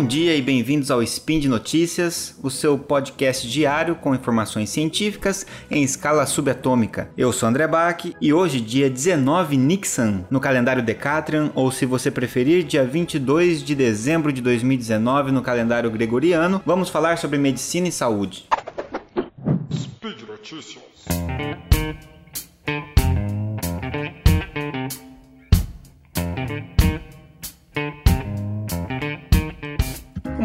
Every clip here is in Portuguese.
Bom dia e bem-vindos ao Spin de Notícias, o seu podcast diário com informações científicas em escala subatômica. Eu sou André Bach e hoje, dia 19 Nixon, no calendário Decatrian, ou se você preferir, dia 22 de dezembro de 2019 no calendário gregoriano, vamos falar sobre medicina e saúde. Speed Notícias.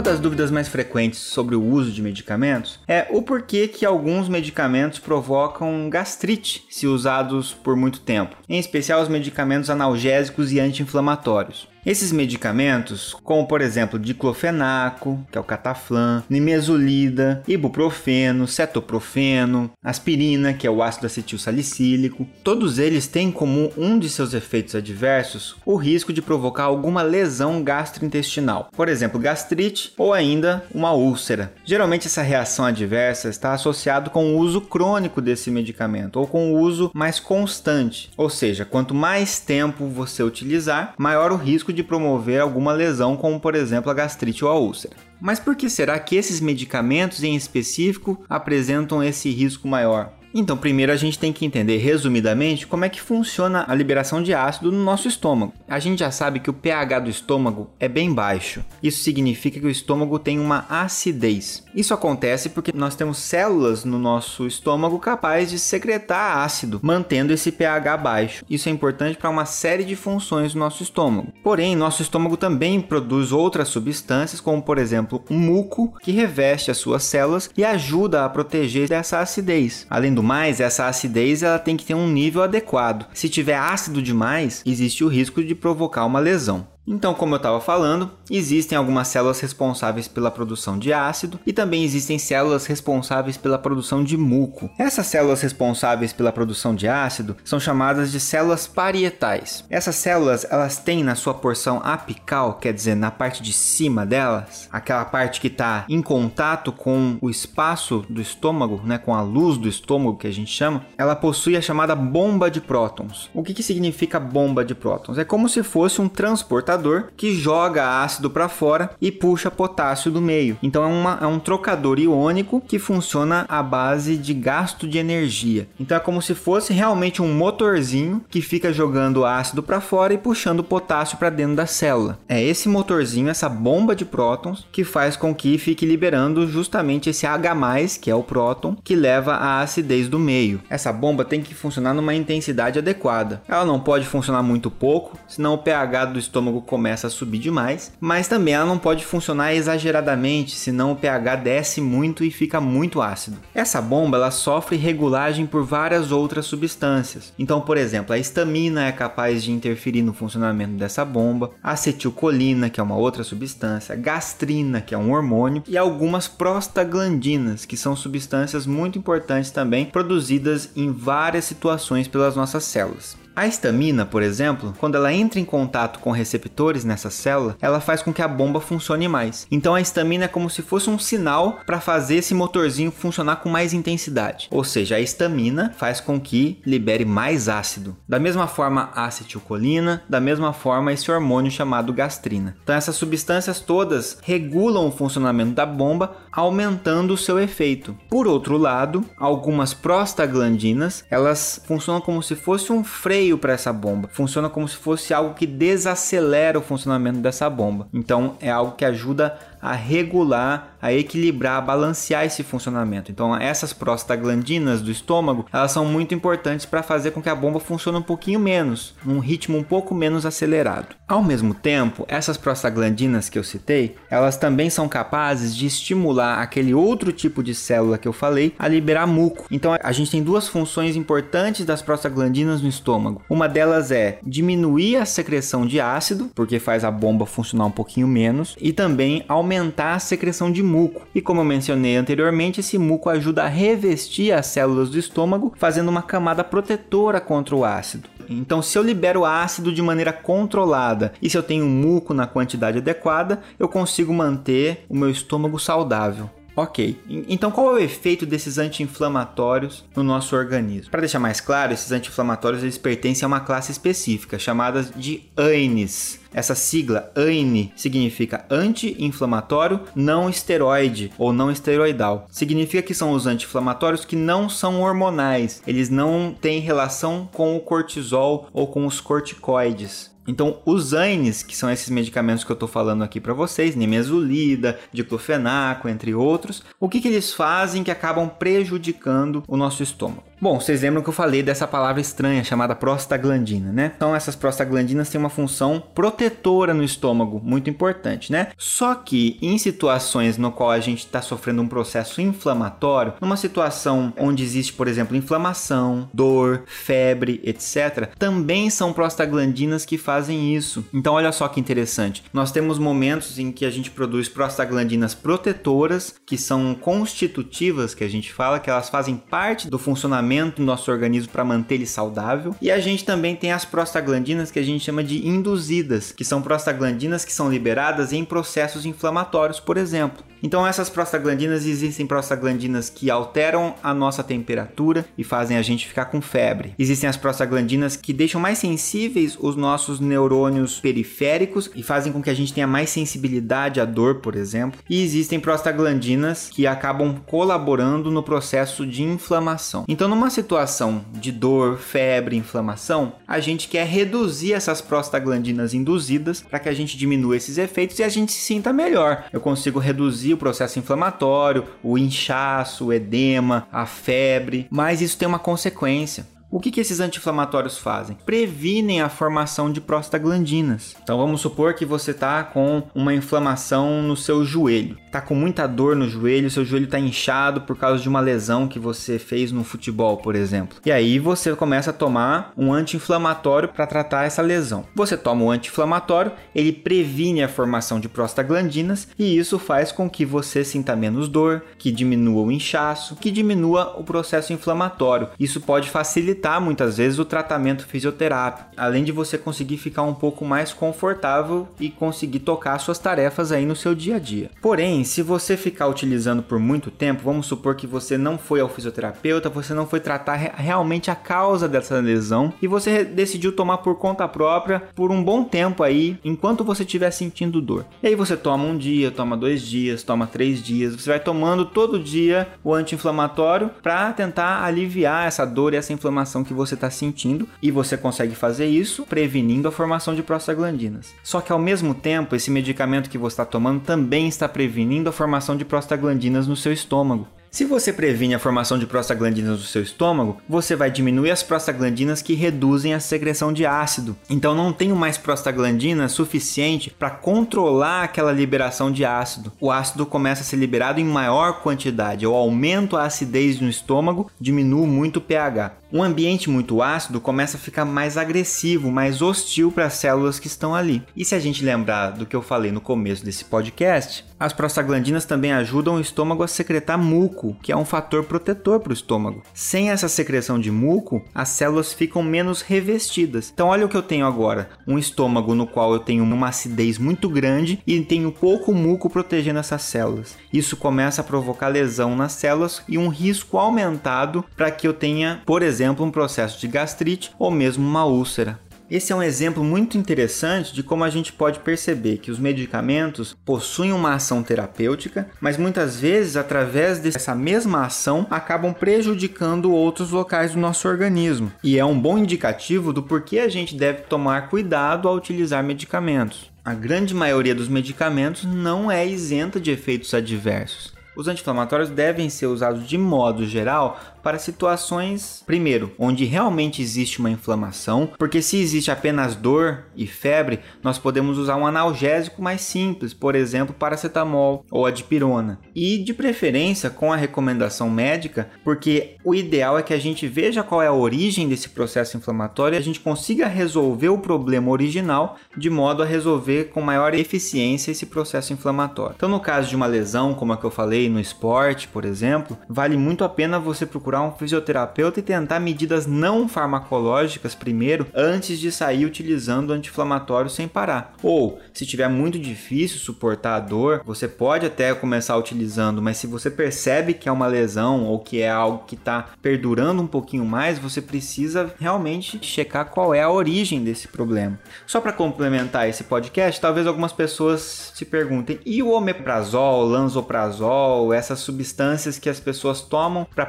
Uma das dúvidas mais frequentes sobre o uso de medicamentos é o porquê que alguns medicamentos provocam gastrite se usados por muito tempo, em especial os medicamentos analgésicos e anti-inflamatórios. Esses medicamentos, como por exemplo diclofenaco, que é o cataflam, nimesulida, ibuprofeno, cetoprofeno, aspirina, que é o ácido acetil salicílico, todos eles têm em comum um de seus efeitos adversos, o risco de provocar alguma lesão gastrointestinal, por exemplo, gastrite ou ainda uma úlcera. Geralmente essa reação adversa está associada com o uso crônico desse medicamento ou com o uso mais constante, ou seja, quanto mais tempo você utilizar, maior o risco risco de promover alguma lesão, como por exemplo a gastrite ou a úlcera. Mas por que será que esses medicamentos em específico apresentam esse risco maior? Então, primeiro a gente tem que entender resumidamente como é que funciona a liberação de ácido no nosso estômago. A gente já sabe que o pH do estômago é bem baixo. Isso significa que o estômago tem uma acidez. Isso acontece porque nós temos células no nosso estômago capazes de secretar ácido, mantendo esse pH baixo. Isso é importante para uma série de funções do nosso estômago. Porém, nosso estômago também produz outras substâncias, como por exemplo, muco que reveste as suas células e ajuda a proteger dessa acidez. Além do do mais, essa acidez ela tem que ter um nível adequado. Se tiver ácido demais, existe o risco de provocar uma lesão. Então, como eu estava falando, existem algumas células responsáveis pela produção de ácido e também existem células responsáveis pela produção de muco. Essas células responsáveis pela produção de ácido são chamadas de células parietais. Essas células, elas têm na sua porção apical, quer dizer, na parte de cima delas, aquela parte que está em contato com o espaço do estômago, né, com a luz do estômago que a gente chama, ela possui a chamada bomba de prótons. O que, que significa bomba de prótons? É como se fosse um transportador que joga ácido para fora e puxa potássio do meio. Então é, uma, é um trocador iônico que funciona à base de gasto de energia. Então é como se fosse realmente um motorzinho que fica jogando ácido para fora e puxando potássio para dentro da célula. É esse motorzinho, essa bomba de prótons, que faz com que fique liberando justamente esse H+, que é o próton, que leva à acidez do meio. Essa bomba tem que funcionar numa intensidade adequada. Ela não pode funcionar muito pouco, senão o pH do estômago começa a subir demais, mas também ela não pode funcionar exageradamente, senão o pH desce muito e fica muito ácido. Essa bomba ela sofre regulagem por várias outras substâncias. Então, por exemplo, a histamina é capaz de interferir no funcionamento dessa bomba, acetilcolina, que é uma outra substância, gastrina, que é um hormônio, e algumas prostaglandinas, que são substâncias muito importantes também, produzidas em várias situações pelas nossas células. A histamina, por exemplo, quando ela entra em contato com receptores nessa célula, ela faz com que a bomba funcione mais. Então a histamina é como se fosse um sinal para fazer esse motorzinho funcionar com mais intensidade. Ou seja, a histamina faz com que libere mais ácido. Da mesma forma a acetilcolina, da mesma forma esse hormônio chamado gastrina. Então essas substâncias todas regulam o funcionamento da bomba, aumentando o seu efeito. Por outro lado, algumas prostaglandinas, elas funcionam como se fosse um freio freio para essa bomba. Funciona como se fosse algo que desacelera o funcionamento dessa bomba. Então é algo que ajuda a regular, a equilibrar, a balancear esse funcionamento. Então, essas prostaglandinas do estômago, elas são muito importantes para fazer com que a bomba funcione um pouquinho menos, num ritmo um pouco menos acelerado. Ao mesmo tempo, essas prostaglandinas que eu citei, elas também são capazes de estimular aquele outro tipo de célula que eu falei a liberar muco. Então, a gente tem duas funções importantes das prostaglandinas no estômago. Uma delas é diminuir a secreção de ácido, porque faz a bomba funcionar um pouquinho menos, e também aumentar aumentar a secreção de muco. E como eu mencionei anteriormente, esse muco ajuda a revestir as células do estômago, fazendo uma camada protetora contra o ácido. Então, se eu libero ácido de maneira controlada e se eu tenho muco na quantidade adequada, eu consigo manter o meu estômago saudável. Ok, então qual é o efeito desses anti-inflamatórios no nosso organismo? Para deixar mais claro, esses anti-inflamatórios eles pertencem a uma classe específica chamada de ANES. Essa sigla ANE significa anti-inflamatório não esteroide ou não esteroidal. Significa que são os anti-inflamatórios que não são hormonais, eles não têm relação com o cortisol ou com os corticoides. Então, os AINES, que são esses medicamentos que eu estou falando aqui para vocês, nimesulida, diclofenaco, entre outros, o que, que eles fazem que acabam prejudicando o nosso estômago? Bom, vocês lembram que eu falei dessa palavra estranha chamada prostaglandina, né? Então essas prostaglandinas têm uma função protetora no estômago, muito importante, né? Só que em situações no qual a gente está sofrendo um processo inflamatório, numa situação onde existe, por exemplo, inflamação, dor, febre, etc., também são prostaglandinas que fazem isso. Então olha só que interessante. Nós temos momentos em que a gente produz prostaglandinas protetoras, que são constitutivas, que a gente fala, que elas fazem parte do funcionamento do nosso organismo para manter ele saudável. E a gente também tem as prostaglandinas que a gente chama de induzidas, que são prostaglandinas que são liberadas em processos inflamatórios, por exemplo. Então essas prostaglandinas existem prostaglandinas que alteram a nossa temperatura e fazem a gente ficar com febre. Existem as prostaglandinas que deixam mais sensíveis os nossos neurônios periféricos e fazem com que a gente tenha mais sensibilidade à dor, por exemplo. E existem prostaglandinas que acabam colaborando no processo de inflamação. Então numa situação de dor, febre, inflamação, a gente quer reduzir essas prostaglandinas induzidas para que a gente diminua esses efeitos e a gente se sinta melhor. Eu consigo reduzir reduzir o processo inflamatório, o inchaço, o edema, a febre, mas isso tem uma consequência. O que, que esses anti-inflamatórios fazem? Previnem a formação de prostaglandinas. Então vamos supor que você está com uma inflamação no seu joelho, está com muita dor no joelho, seu joelho está inchado por causa de uma lesão que você fez no futebol, por exemplo. E aí você começa a tomar um anti-inflamatório para tratar essa lesão. Você toma o anti-inflamatório, ele previne a formação de prostaglandinas e isso faz com que você sinta menos dor, que diminua o inchaço, que diminua o processo inflamatório. Isso pode facilitar facilitar muitas vezes o tratamento fisioterápico, além de você conseguir ficar um pouco mais confortável e conseguir tocar suas tarefas aí no seu dia a dia. Porém, se você ficar utilizando por muito tempo, vamos supor que você não foi ao fisioterapeuta, você não foi tratar realmente a causa dessa lesão e você decidiu tomar por conta própria por um bom tempo aí, enquanto você estiver sentindo dor. E aí você toma um dia, toma dois dias, toma três dias, você vai tomando todo dia o anti-inflamatório para tentar aliviar essa dor e essa inflamação que você está sentindo e você consegue fazer isso prevenindo a formação de prostaglandinas. Só que ao mesmo tempo, esse medicamento que você está tomando também está prevenindo a formação de prostaglandinas no seu estômago. Se você previne a formação de prostaglandinas no seu estômago, você vai diminuir as prostaglandinas que reduzem a secreção de ácido. Então não tenho mais prostaglandina suficiente para controlar aquela liberação de ácido. O ácido começa a ser liberado em maior quantidade. Eu aumento a acidez no estômago, diminuo muito o pH. Um ambiente muito ácido começa a ficar mais agressivo, mais hostil para as células que estão ali. E se a gente lembrar do que eu falei no começo desse podcast, as prostaglandinas também ajudam o estômago a secretar muco, que é um fator protetor para o estômago. Sem essa secreção de muco, as células ficam menos revestidas. Então olha o que eu tenho agora, um estômago no qual eu tenho uma acidez muito grande e tenho pouco muco protegendo essas células. Isso começa a provocar lesão nas células e um risco aumentado para que eu tenha, por exemplo, exemplo, um processo de gastrite ou mesmo uma úlcera. Esse é um exemplo muito interessante de como a gente pode perceber que os medicamentos possuem uma ação terapêutica, mas muitas vezes, através dessa mesma ação, acabam prejudicando outros locais do nosso organismo. E é um bom indicativo do porquê a gente deve tomar cuidado ao utilizar medicamentos. A grande maioria dos medicamentos não é isenta de efeitos adversos. Os anti-inflamatórios devem ser usados de modo geral para situações, primeiro, onde realmente existe uma inflamação, porque se existe apenas dor e febre, nós podemos usar um analgésico mais simples, por exemplo, paracetamol ou a dipirona. E de preferência com a recomendação médica, porque o ideal é que a gente veja qual é a origem desse processo inflamatório e a gente consiga resolver o problema original de modo a resolver com maior eficiência esse processo inflamatório. Então, no caso de uma lesão, como a que eu falei no esporte, por exemplo, vale muito a pena você procurar procurar um fisioterapeuta e tentar medidas não farmacológicas primeiro, antes de sair utilizando anti-inflamatório sem parar. Ou, se tiver muito difícil suportar a dor, você pode até começar utilizando, mas se você percebe que é uma lesão ou que é algo que está perdurando um pouquinho mais, você precisa realmente checar qual é a origem desse problema. Só para complementar esse podcast, talvez algumas pessoas se perguntem: e o omeprazol, lanzoprazol, essas substâncias que as pessoas tomam para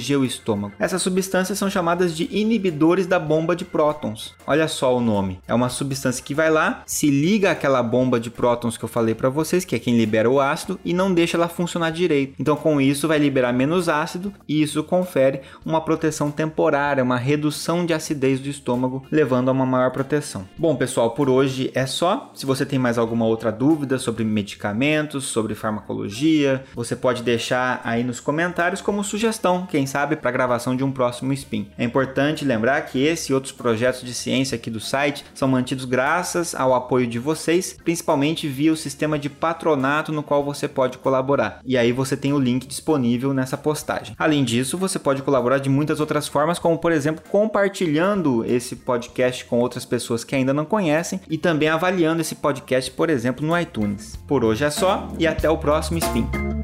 proteger o estômago? Essas substâncias são chamadas de inibidores da bomba de prótons. Olha só o nome. É uma substância que vai lá, se liga àquela bomba de prótons que eu falei para vocês, que é quem libera o ácido, e não deixa ela funcionar direito. Então, com isso, vai liberar menos ácido e isso confere uma proteção temporária, uma redução de acidez do estômago, levando a uma maior proteção. Bom, pessoal, por hoje é só. Se você tem mais alguma outra dúvida sobre medicamentos, sobre farmacologia, você pode deixar aí nos comentários como sugestão, quem sabe, para a gravação de um próximo SPIN. É importante lembrar que esse e outros projetos de ciência aqui do site são mantidos graças ao apoio de vocês, principalmente via o sistema de patronato no qual você pode colaborar. E aí você tem o link disponível nessa postagem. Além disso, você pode colaborar de muitas outras formas, como por exemplo compartilhando esse podcast com outras pessoas que ainda não conhecem e também avaliando esse podcast, por exemplo, no iTunes. Por hoje é só e até o próximo Spin.